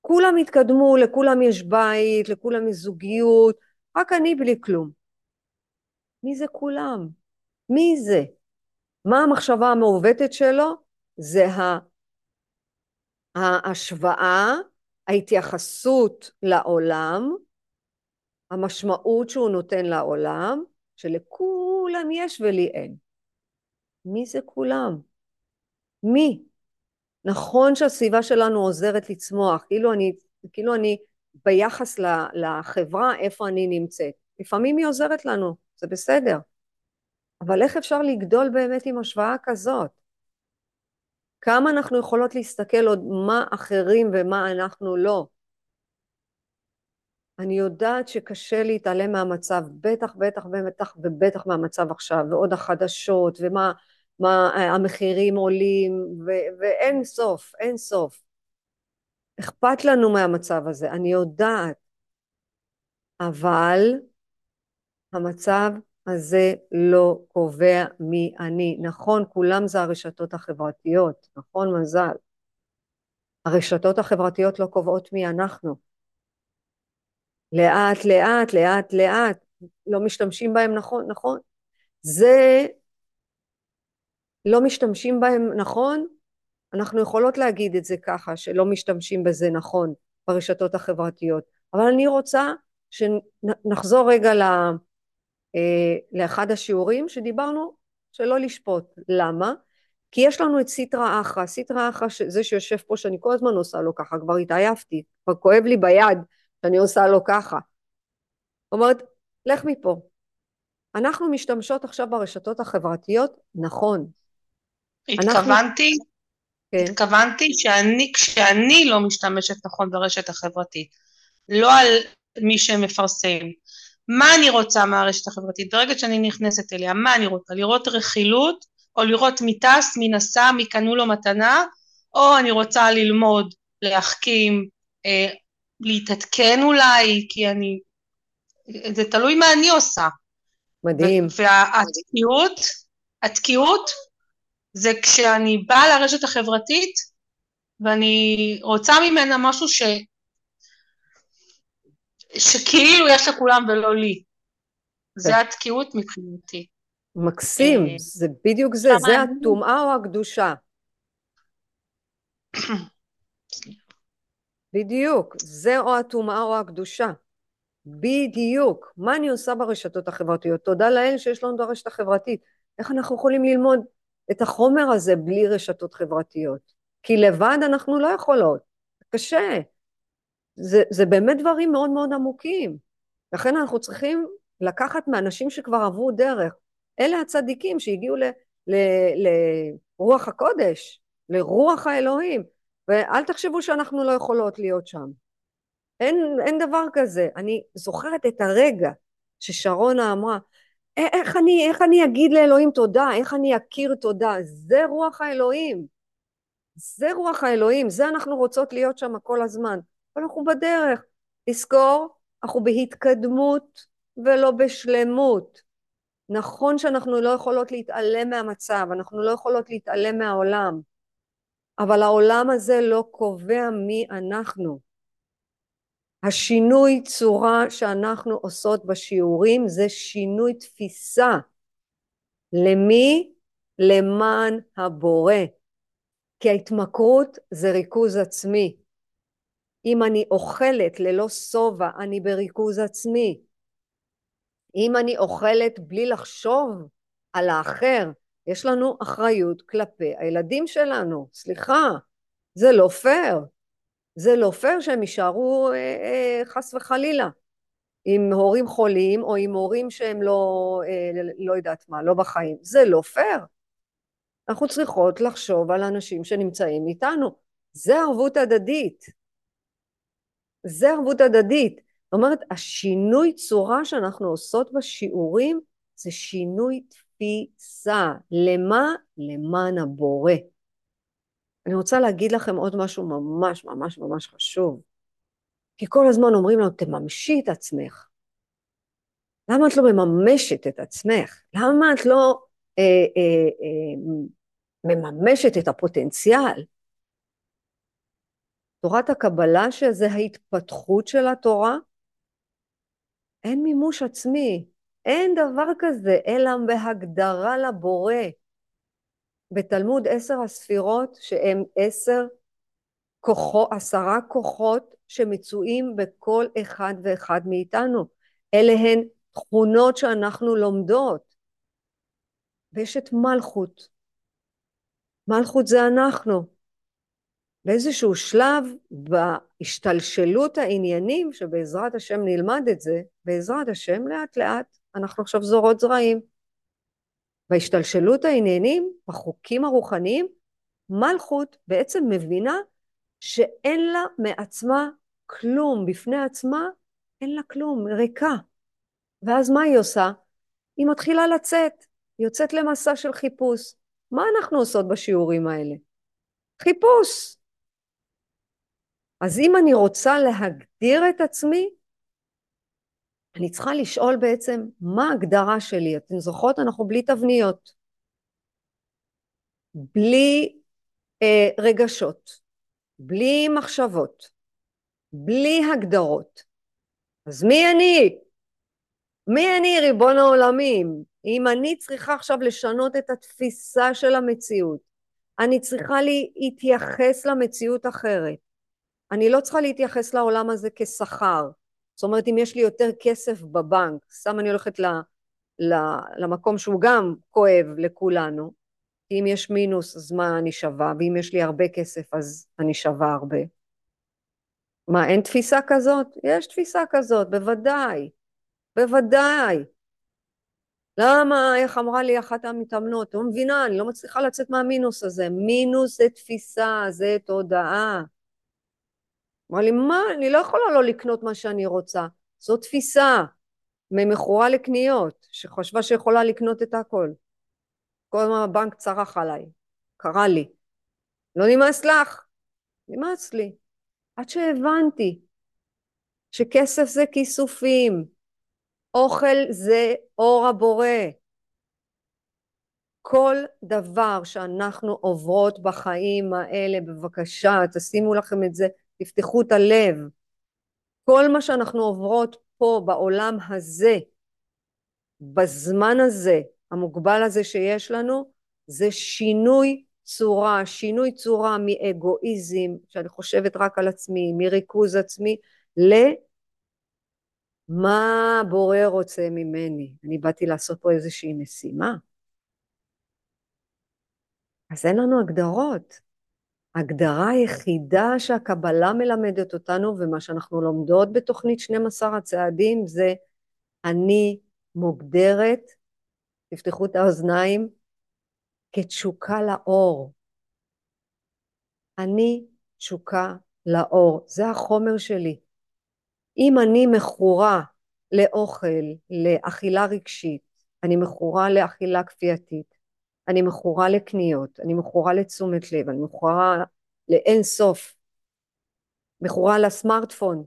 כולם התקדמו, לכולם יש בית, לכולם יש זוגיות, רק אני בלי כלום. מי זה כולם? מי זה? מה המחשבה המעוותת שלו? זה ההשוואה, ההתייחסות לעולם, המשמעות שהוא נותן לעולם, שלכולם יש ולי אין. מי זה כולם? מי? נכון שהסביבה שלנו עוזרת לצמוח, כאילו אני, כאילו אני ביחס לחברה איפה אני נמצאת. לפעמים היא עוזרת לנו, זה בסדר. אבל איך אפשר לגדול באמת עם השוואה כזאת? כמה אנחנו יכולות להסתכל עוד מה אחרים ומה אנחנו לא? אני יודעת שקשה להתעלם מהמצב, בטח, בטח, בטח ובטח מהמצב עכשיו, ועוד החדשות, ומה מה המחירים עולים, ו- ואין סוף, אין סוף. אכפת לנו מהמצב הזה, אני יודעת, אבל המצב הזה לא קובע מי אני. נכון, כולם זה הרשתות החברתיות, נכון מזל. הרשתות החברתיות לא קובעות מי אנחנו. לאט לאט, לאט לאט, לא משתמשים בהם נכון, נכון. זה לא משתמשים בהם נכון, אנחנו יכולות להגיד את זה ככה, שלא משתמשים בזה נכון ברשתות החברתיות, אבל אני רוצה שנחזור רגע ל, אה, לאחד השיעורים שדיברנו שלא לשפוט. למה? כי יש לנו את סיטרא אחרא, סיטרא אחרא זה שיושב פה שאני כל הזמן עושה לו ככה, כבר התעייפתי, כבר כואב לי ביד שאני עושה לו ככה. אומרת, לך מפה. אנחנו משתמשות עכשיו ברשתות החברתיות, נכון, התכוונתי, כן. התכוונתי שאני, כשאני לא משתמשת נכון ברשת החברתית, לא על מי שמפרסם, מה אני רוצה מהרשת החברתית? ברגע שאני נכנסת אליה, מה אני רוצה? לראות רכילות, או לראות מי טס, מי נסע, מי קנו לו מתנה, או אני רוצה ללמוד, להחכים, אה, להתעדכן אולי, כי אני... זה תלוי מה אני עושה. מדהים. והתקיעות, התקיעות זה כשאני באה לרשת החברתית ואני רוצה ממנה משהו ש... שכאילו יש לכולם ולא לי. זה כן. התקיעות מבחינתי. מקסים, אה, זה בדיוק זה, זה הטומאה או הקדושה. בדיוק, זה או הטומאה או הקדושה. בדיוק. מה אני עושה ברשתות החברתיות? תודה לאל שיש לנו את הרשת החברתית. איך אנחנו יכולים ללמוד את החומר הזה בלי רשתות חברתיות? כי לבד אנחנו לא יכולות, קשה. זה, זה באמת דברים מאוד מאוד עמוקים. לכן אנחנו צריכים לקחת מאנשים שכבר עברו דרך. אלה הצדיקים שהגיעו ל, ל, לרוח הקודש, לרוח האלוהים. ואל תחשבו שאנחנו לא יכולות להיות שם. אין, אין דבר כזה. אני זוכרת את הרגע ששרונה אמרה, איך אני, איך אני אגיד לאלוהים תודה? איך אני אכיר תודה? זה רוח האלוהים. זה רוח האלוהים, זה אנחנו רוצות להיות שם כל הזמן. אנחנו בדרך. תזכור, אנחנו בהתקדמות ולא בשלמות. נכון שאנחנו לא יכולות להתעלם מהמצב, אנחנו לא יכולות להתעלם מהעולם, אבל העולם הזה לא קובע מי אנחנו. השינוי צורה שאנחנו עושות בשיעורים זה שינוי תפיסה. למי? למען הבורא. כי ההתמכרות זה ריכוז עצמי. אם אני אוכלת ללא שובע, אני בריכוז עצמי. אם אני אוכלת בלי לחשוב על האחר, יש לנו אחריות כלפי הילדים שלנו. סליחה, זה לא פייר. זה לא פייר שהם יישארו אה, אה, חס וחלילה עם הורים חולים או עם הורים שהם לא, אה, לא יודעת מה, לא בחיים. זה לא פייר. אנחנו צריכות לחשוב על אנשים שנמצאים איתנו. זה ערבות הדדית. זה ערבות הדדית. זאת אומרת, השינוי צורה שאנחנו עושות בשיעורים זה שינוי תפיסה. למה? למען הבורא. אני רוצה להגיד לכם עוד משהו ממש ממש ממש חשוב. כי כל הזמן אומרים לנו, תממשי את עצמך. למה את לא מממשת את עצמך? למה את לא אה, אה, אה, מממשת את הפוטנציאל? תורת הקבלה, שזה ההתפתחות של התורה, אין מימוש עצמי, אין דבר כזה, אלא בהגדרה לבורא. בתלמוד עשר הספירות שהם עשר כוחות, עשרה כוחות שמצויים בכל אחד ואחד מאיתנו. אלה הן תכונות שאנחנו לומדות. ויש את מלכות. מלכות זה אנחנו. באיזשהו שלב בהשתלשלות העניינים, שבעזרת השם נלמד את זה, בעזרת השם לאט לאט אנחנו עכשיו זורות זרעים. בהשתלשלות העניינים, בחוקים הרוחניים, מלכות בעצם מבינה שאין לה מעצמה כלום, בפני עצמה אין לה כלום, ריקה. ואז מה היא עושה? היא מתחילה לצאת, היא יוצאת למסע של חיפוש. מה אנחנו עושות בשיעורים האלה? חיפוש. אז אם אני רוצה להגדיר את עצמי, אני צריכה לשאול בעצם מה ההגדרה שלי. אתן זוכרות? אנחנו בלי תבניות. בלי אה, רגשות, בלי מחשבות, בלי הגדרות. אז מי אני? מי אני ריבון העולמים? אם אני צריכה עכשיו לשנות את התפיסה של המציאות, אני צריכה להתייחס למציאות אחרת. אני לא צריכה להתייחס לעולם הזה כשכר. זאת אומרת, אם יש לי יותר כסף בבנק, סתם אני הולכת ל, ל, למקום שהוא גם כואב לכולנו, אם יש מינוס אז מה אני שווה, ואם יש לי הרבה כסף אז אני שווה הרבה. מה, אין תפיסה כזאת? יש תפיסה כזאת, בוודאי, בוודאי. למה, איך אמרה לי אחת המתאמנות, לא מבינה, אני לא מצליחה לצאת מהמינוס הזה. מינוס זה תפיסה, זה תודעה. אמרה לי, מה, אני לא יכולה לא לקנות מה שאני רוצה. זו תפיסה ממכורה לקניות, שחשבה שיכולה לקנות את הכל. כל הזמן הבנק צרח עליי, קרא לי. לא נמאס לך? נמאס לי. עד שהבנתי שכסף זה כיסופים, אוכל זה אור הבורא. כל דבר שאנחנו עוברות בחיים האלה, בבקשה, תשימו לכם את זה, תפתחו את הלב. כל מה שאנחנו עוברות פה בעולם הזה, בזמן הזה, המוגבל הזה שיש לנו, זה שינוי צורה, שינוי צורה מאגואיזם, שאני חושבת רק על עצמי, מריכוז עצמי, למה בורא רוצה ממני. אני באתי לעשות פה איזושהי משימה. אז אין לנו הגדרות. ההגדרה היחידה שהקבלה מלמדת אותנו ומה שאנחנו לומדות בתוכנית 12 הצעדים זה אני מוגדרת, תפתחו את האוזניים, כתשוקה לאור. אני תשוקה לאור, זה החומר שלי. אם אני מכורה לאוכל, לאכילה רגשית, אני מכורה לאכילה כפייתית, אני מכורה לקניות, אני מכורה לתשומת לב, אני מכורה לאין סוף, מכורה לסמארטפון,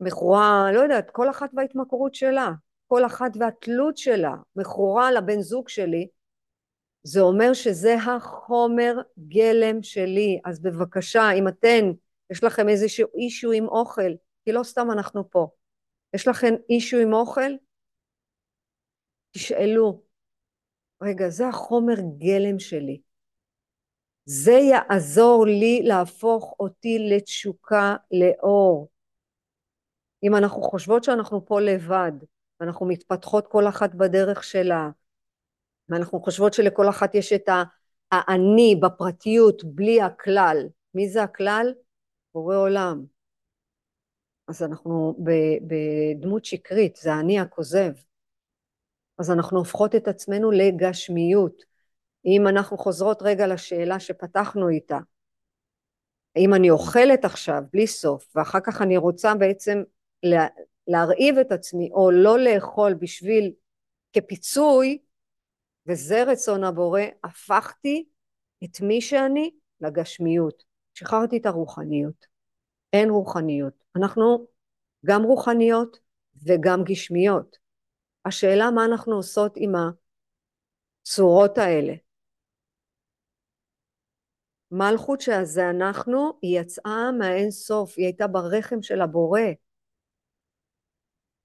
מכורה, לא יודעת, כל אחת וההתמכרות שלה, כל אחת והתלות שלה, מכורה לבן זוג שלי, זה אומר שזה החומר גלם שלי. אז בבקשה, אם אתן, יש לכם איזשהו אישו עם אוכל, כי לא סתם אנחנו פה, יש לכם אישו עם אוכל? תשאלו, רגע, זה החומר גלם שלי. זה יעזור לי להפוך אותי לתשוקה לאור. אם אנחנו חושבות שאנחנו פה לבד, ואנחנו מתפתחות כל אחת בדרך שלה, ואנחנו חושבות שלכל אחת יש את האני בפרטיות בלי הכלל. מי זה הכלל? בורא עולם. אז אנחנו בדמות שקרית, זה האני הכוזב. אז אנחנו הופכות את עצמנו לגשמיות. אם אנחנו חוזרות רגע לשאלה שפתחנו איתה, אם אני אוכלת עכשיו בלי סוף, ואחר כך אני רוצה בעצם לה, להרעיב את עצמי, או לא לאכול בשביל, כפיצוי, וזה רצון הבורא, הפכתי את מי שאני לגשמיות. שחררתי את הרוחניות. אין רוחניות. אנחנו גם רוחניות וגם גשמיות. השאלה מה אנחנו עושות עם הצורות האלה. מלכות שזה אנחנו, היא יצאה מהאין סוף, היא הייתה ברחם של הבורא.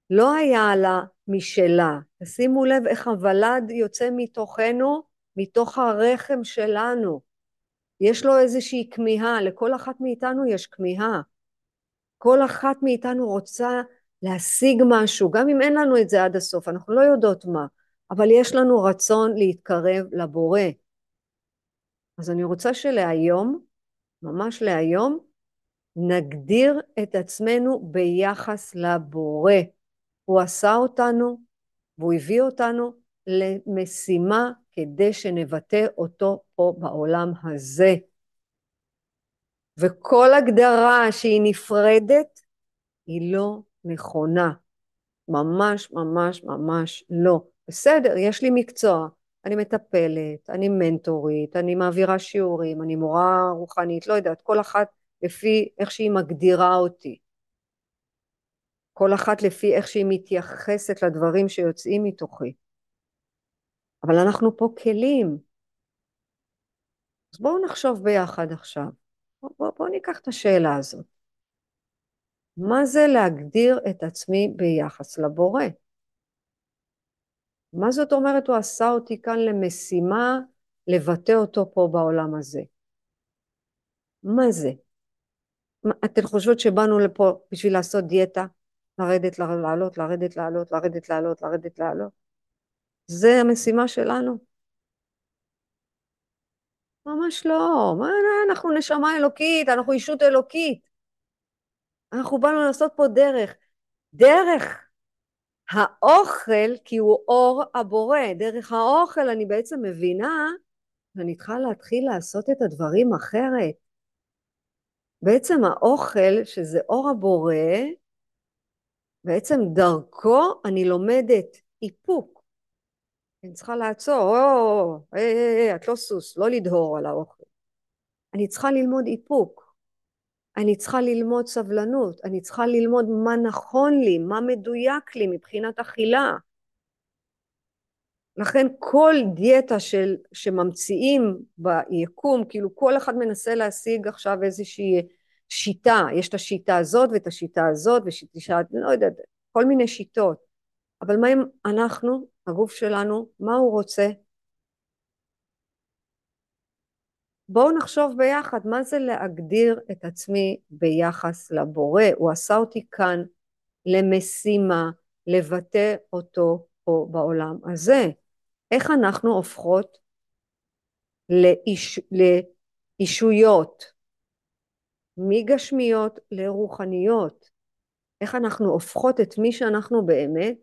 לא היה לה משלה. תשימו לב איך הוולד יוצא מתוכנו, מתוך הרחם שלנו. יש לו איזושהי כמיהה, לכל אחת מאיתנו יש כמיהה. כל אחת מאיתנו רוצה להשיג משהו, גם אם אין לנו את זה עד הסוף, אנחנו לא יודעות מה, אבל יש לנו רצון להתקרב לבורא. אז אני רוצה שלהיום, ממש להיום, נגדיר את עצמנו ביחס לבורא. הוא עשה אותנו והוא הביא אותנו למשימה כדי שנבטא אותו פה בעולם הזה. וכל הגדרה שהיא נפרדת היא לא נכונה. ממש ממש ממש לא. בסדר, יש לי מקצוע, אני מטפלת, אני מנטורית, אני מעבירה שיעורים, אני מורה רוחנית, לא יודעת, כל אחת לפי איך שהיא מגדירה אותי. כל אחת לפי איך שהיא מתייחסת לדברים שיוצאים מתוכי. אבל אנחנו פה כלים. אז בואו נחשוב ביחד עכשיו. בואו בוא, בוא ניקח את השאלה הזאת. מה זה להגדיר את עצמי ביחס לבורא? מה זאת אומרת הוא עשה אותי כאן למשימה לבטא אותו פה בעולם הזה? מה זה? אתן חושבות שבאנו לפה בשביל לעשות דיאטה? לרדת, לעלות, לרדת, לעלות, לרדת, לעלות, לרדת, לעלות. זה המשימה שלנו. ממש לא. מה, אנחנו נשמה אלוקית, אנחנו אישות אלוקית. אנחנו באנו לעשות פה דרך. דרך האוכל, כי הוא אור הבורא. דרך האוכל אני בעצם מבינה שאני צריכה להתחיל לעשות את הדברים אחרת. בעצם האוכל, שזה אור הבורא, בעצם דרכו אני לומדת איפוק. אני צריכה לעצור, או, היי, היי, היי, את לא סוס, לא לדהור על האוכל. אני צריכה ללמוד איפוק. אני צריכה ללמוד סבלנות. אני צריכה ללמוד מה נכון לי, מה מדויק לי מבחינת אכילה. לכן כל דיאטה של, שממציאים ביקום, כאילו כל אחד מנסה להשיג עכשיו איזושהי שיטה, יש את השיטה הזאת ואת השיטה הזאת ושיטה, לא יודעת, כל מיני שיטות, אבל מה אם אנחנו, הגוף שלנו, מה הוא רוצה? בואו נחשוב ביחד מה זה להגדיר את עצמי ביחס לבורא, הוא עשה אותי כאן למשימה, לבטא אותו פה בעולם הזה. איך אנחנו הופכות לאיש, לאישויות, מגשמיות לרוחניות, איך אנחנו הופכות את מי שאנחנו באמת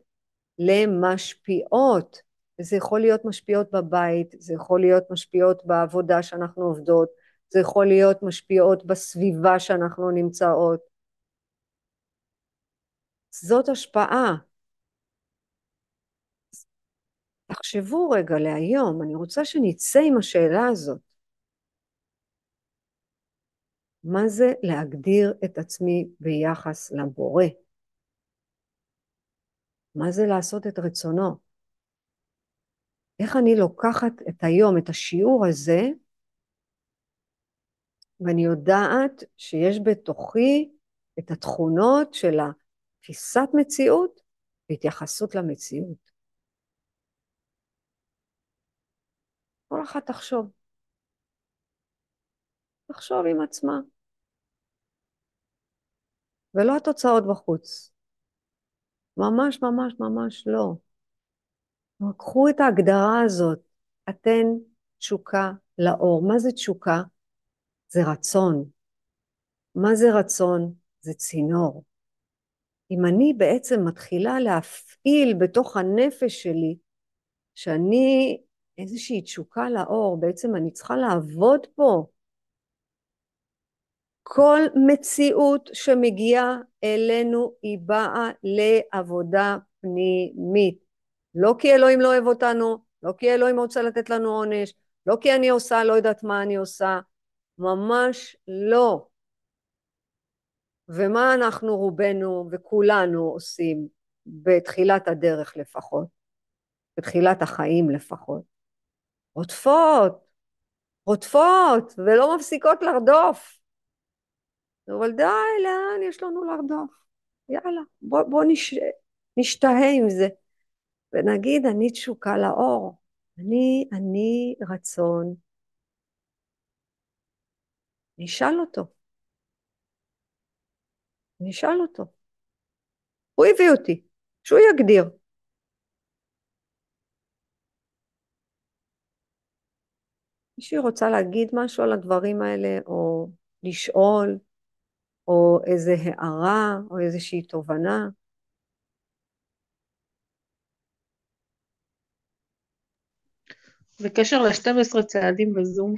למשפיעות. זה יכול להיות משפיעות בבית, זה יכול להיות משפיעות בעבודה שאנחנו עובדות, זה יכול להיות משפיעות בסביבה שאנחנו נמצאות. זאת השפעה. תחשבו רגע להיום, אני רוצה שנצא עם השאלה הזאת. מה זה להגדיר את עצמי ביחס לבורא? מה זה לעשות את רצונו? איך אני לוקחת את היום, את השיעור הזה, ואני יודעת שיש בתוכי את התכונות של התפיסת מציאות והתייחסות למציאות. כל אחת תחשוב. תחשוב עם עצמה. ולא התוצאות בחוץ. ממש ממש ממש לא. קחו את ההגדרה הזאת, אתן תשוקה לאור. מה זה תשוקה? זה רצון. מה זה רצון? זה צינור. אם אני בעצם מתחילה להפעיל בתוך הנפש שלי, שאני איזושהי תשוקה לאור, בעצם אני צריכה לעבוד פה. כל מציאות שמגיעה אלינו היא באה לעבודה פנימית. לא כי אלוהים לא אוהב אותנו, לא כי אלוהים רוצה לתת לנו עונש, לא כי אני עושה, לא יודעת מה אני עושה, ממש לא. ומה אנחנו רובנו וכולנו עושים בתחילת הדרך לפחות, בתחילת החיים לפחות? רודפות, רודפות, ולא מפסיקות לרדוף. אבל די, לאן יש לנו לרדוף? יאללה, בוא, בוא נש... נשתהה עם זה. ונגיד, אני תשוקה לאור. אני, אני רצון. נשאל אותו. נשאל אותו. הוא הביא אותי, שהוא יגדיר. מישהי רוצה להגיד משהו על הדברים האלה, או לשאול, או איזה הערה, או איזושהי תובנה? בקשר ל-12 צעדים בזום.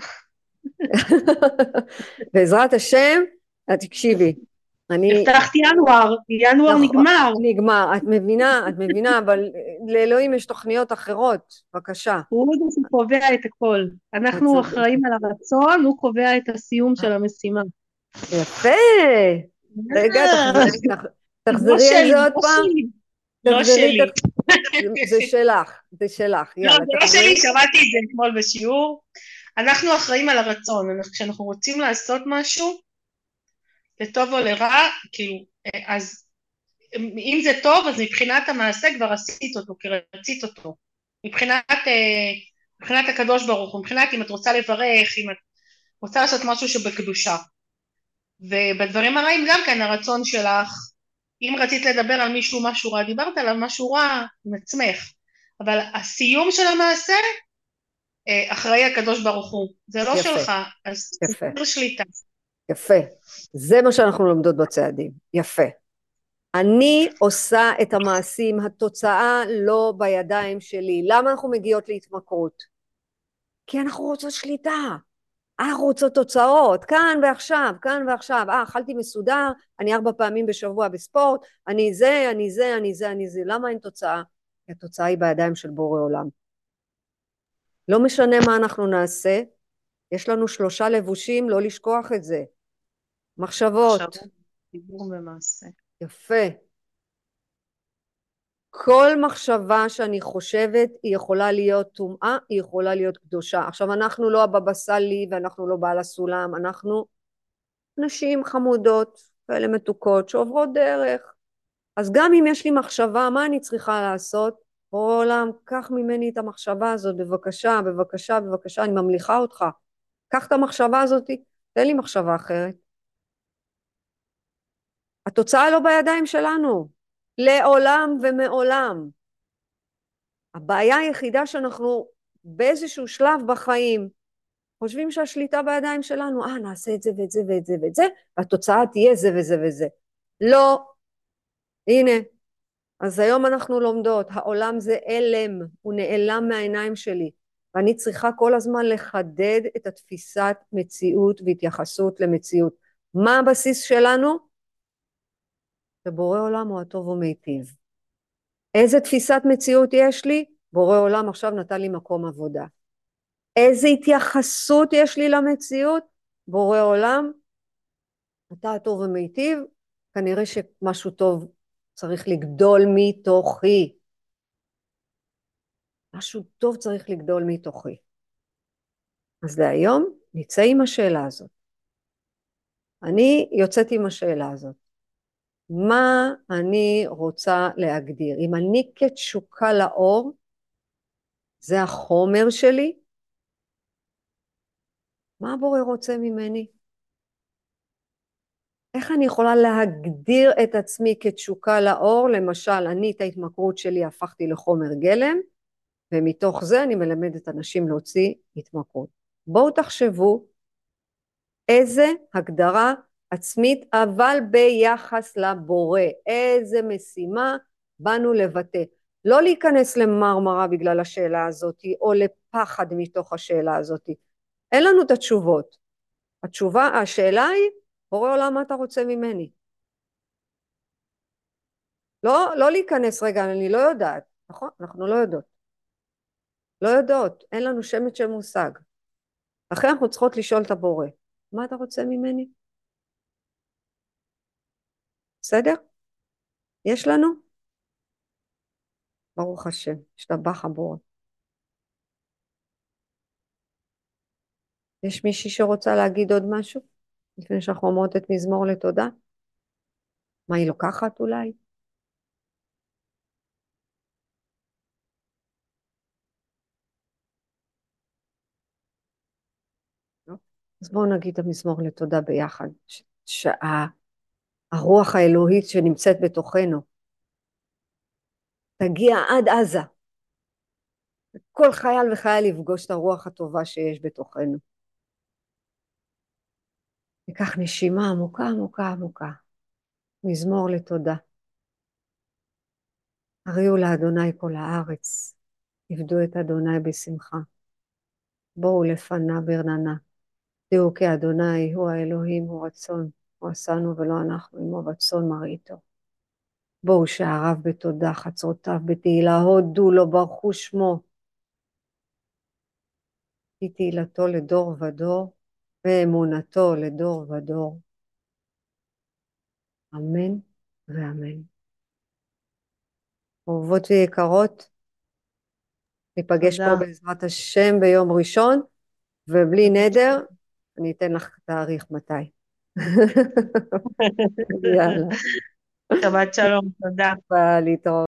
בעזרת השם, תקשיבי, אני... הבטחתי ינואר, ינואר נכון, נגמר. נגמר, את מבינה, את מבינה, אבל לאלוהים יש תוכניות אחרות, בבקשה. הוא זה שקובע את הכל. אנחנו אחראים על הרצון, הוא קובע את הסיום של המשימה. יפה. רגע, תחזרי על זה עוד פעם. לא שלי. זה שלך, זה שלך. לא, זה לא שלי, שמעתי את זה אתמול בשיעור. אנחנו אחראים על הרצון, כשאנחנו רוצים לעשות משהו, לטוב או לרע, כאילו, אז אם זה טוב, אז מבחינת המעשה כבר עשית אותו, כי רצית אותו. מבחינת, מבחינת הקדוש ברוך הוא, מבחינת אם את רוצה לברך, אם את רוצה לעשות משהו שבקדושה. ובדברים הרעים גם כן הרצון שלך, אם רצית לדבר על מישהו משהו רע, דיברת עליו משהו רע עם עצמך, אבל הסיום של המעשה אחראי הקדוש ברוך הוא, זה לא יפה. שלך, אז זה שליטה. יפה, זה מה שאנחנו לומדות בצעדים, יפה. אני עושה את המעשים, התוצאה לא בידיים שלי. למה אנחנו מגיעות להתמכרות? כי אנחנו רוצות שליטה. אנחנו רוצות תוצאות, כאן ועכשיו, כאן ועכשיו. אה, אכלתי מסודר, אני ארבע פעמים בשבוע בספורט, אני זה, אני זה, אני זה, אני זה. למה אין תוצאה? כי התוצאה היא בידיים של בורא עולם. לא משנה מה אנחנו נעשה, יש לנו שלושה לבושים, לא לשכוח את זה. מחשבות. דיבור ומעשה. יפה. כל מחשבה שאני חושבת היא יכולה להיות טומאה, היא יכולה להיות קדושה. עכשיו אנחנו לא הבבא סאלי ואנחנו לא בעל הסולם, אנחנו נשים חמודות כאלה מתוקות שעוברות דרך. אז גם אם יש לי מחשבה, מה אני צריכה לעשות? עולם, קח ממני את המחשבה הזאת, בבקשה, בבקשה, בבקשה, אני ממליכה אותך. קח את המחשבה הזאת, תן לי מחשבה אחרת. התוצאה לא בידיים שלנו, לעולם ומעולם. הבעיה היחידה שאנחנו באיזשהו שלב בחיים חושבים שהשליטה בידיים שלנו, אה, נעשה את זה ואת זה ואת זה ואת זה, והתוצאה תהיה זה וזה וזה. לא. הנה, אז היום אנחנו לומדות, העולם זה אלם, הוא נעלם מהעיניים שלי, ואני צריכה כל הזמן לחדד את התפיסת מציאות והתייחסות למציאות. מה הבסיס שלנו? שבורא עולם הוא הטוב ומיטיב. איזה תפיסת מציאות יש לי? בורא עולם עכשיו נתן לי מקום עבודה. איזה התייחסות יש לי למציאות? בורא עולם, אתה הטוב ומיטיב, כנראה שמשהו טוב צריך לגדול מתוכי. משהו טוב צריך לגדול מתוכי. אז להיום נצא עם השאלה הזאת. אני יוצאת עם השאלה הזאת. מה אני רוצה להגדיר? אם אני כתשוקה לאור, זה החומר שלי, מה הבורא רוצה ממני? איך אני יכולה להגדיר את עצמי כתשוקה לאור? למשל, אני את ההתמכרות שלי הפכתי לחומר גלם, ומתוך זה אני מלמדת אנשים להוציא התמכרות. בואו תחשבו איזה הגדרה עצמית, אבל ביחס לבורא. איזה משימה באנו לבטא. לא להיכנס למרמרה בגלל השאלה הזאת, או לפחד מתוך השאלה הזאת. אין לנו את התשובות. התשובה, השאלה היא, בורא עולם, מה אתה רוצה ממני? לא, לא להיכנס, רגע, אני לא יודעת, נכון? אנחנו לא יודעות. לא יודעות, אין לנו שמץ של מושג. לכן אנחנו צריכות לשאול את הבורא, מה אתה רוצה ממני? בסדר? יש לנו? ברוך השם, השתבח הבורא. יש מישהי שרוצה להגיד עוד משהו? לפני שאנחנו אומרות את מזמור לתודה? מה היא לוקחת אולי? אז בואו נגיד את המזמור לתודה ביחד, שהרוח האלוהית שנמצאת בתוכנו תגיע עד עזה. כל חייל וחייל יפגוש את הרוח הטובה שיש בתוכנו. ניקח נשימה עמוקה עמוקה עמוקה, מזמור לתודה. הריעו לאדוני כל הארץ, עבדו את אדוני בשמחה. בואו לפניו ברננה. דעו כי אדוני הוא האלוהים, הוא רצון, הוא עשנו ולא אנחנו, עמו רצון מראיתו. בואו שעריו בתודה, חצרותיו בתהילה, הודו לו, ברכו שמו. כי תהילתו לדור ודור, ואמונתו לדור ודור. אמן ואמן. אהובות ויקרות, ניפגש פה בעזרת השם ביום ראשון, ובלי נדר, אני אתן לך תאריך מתי. יאללה. שבת שלום, תודה. להתראות.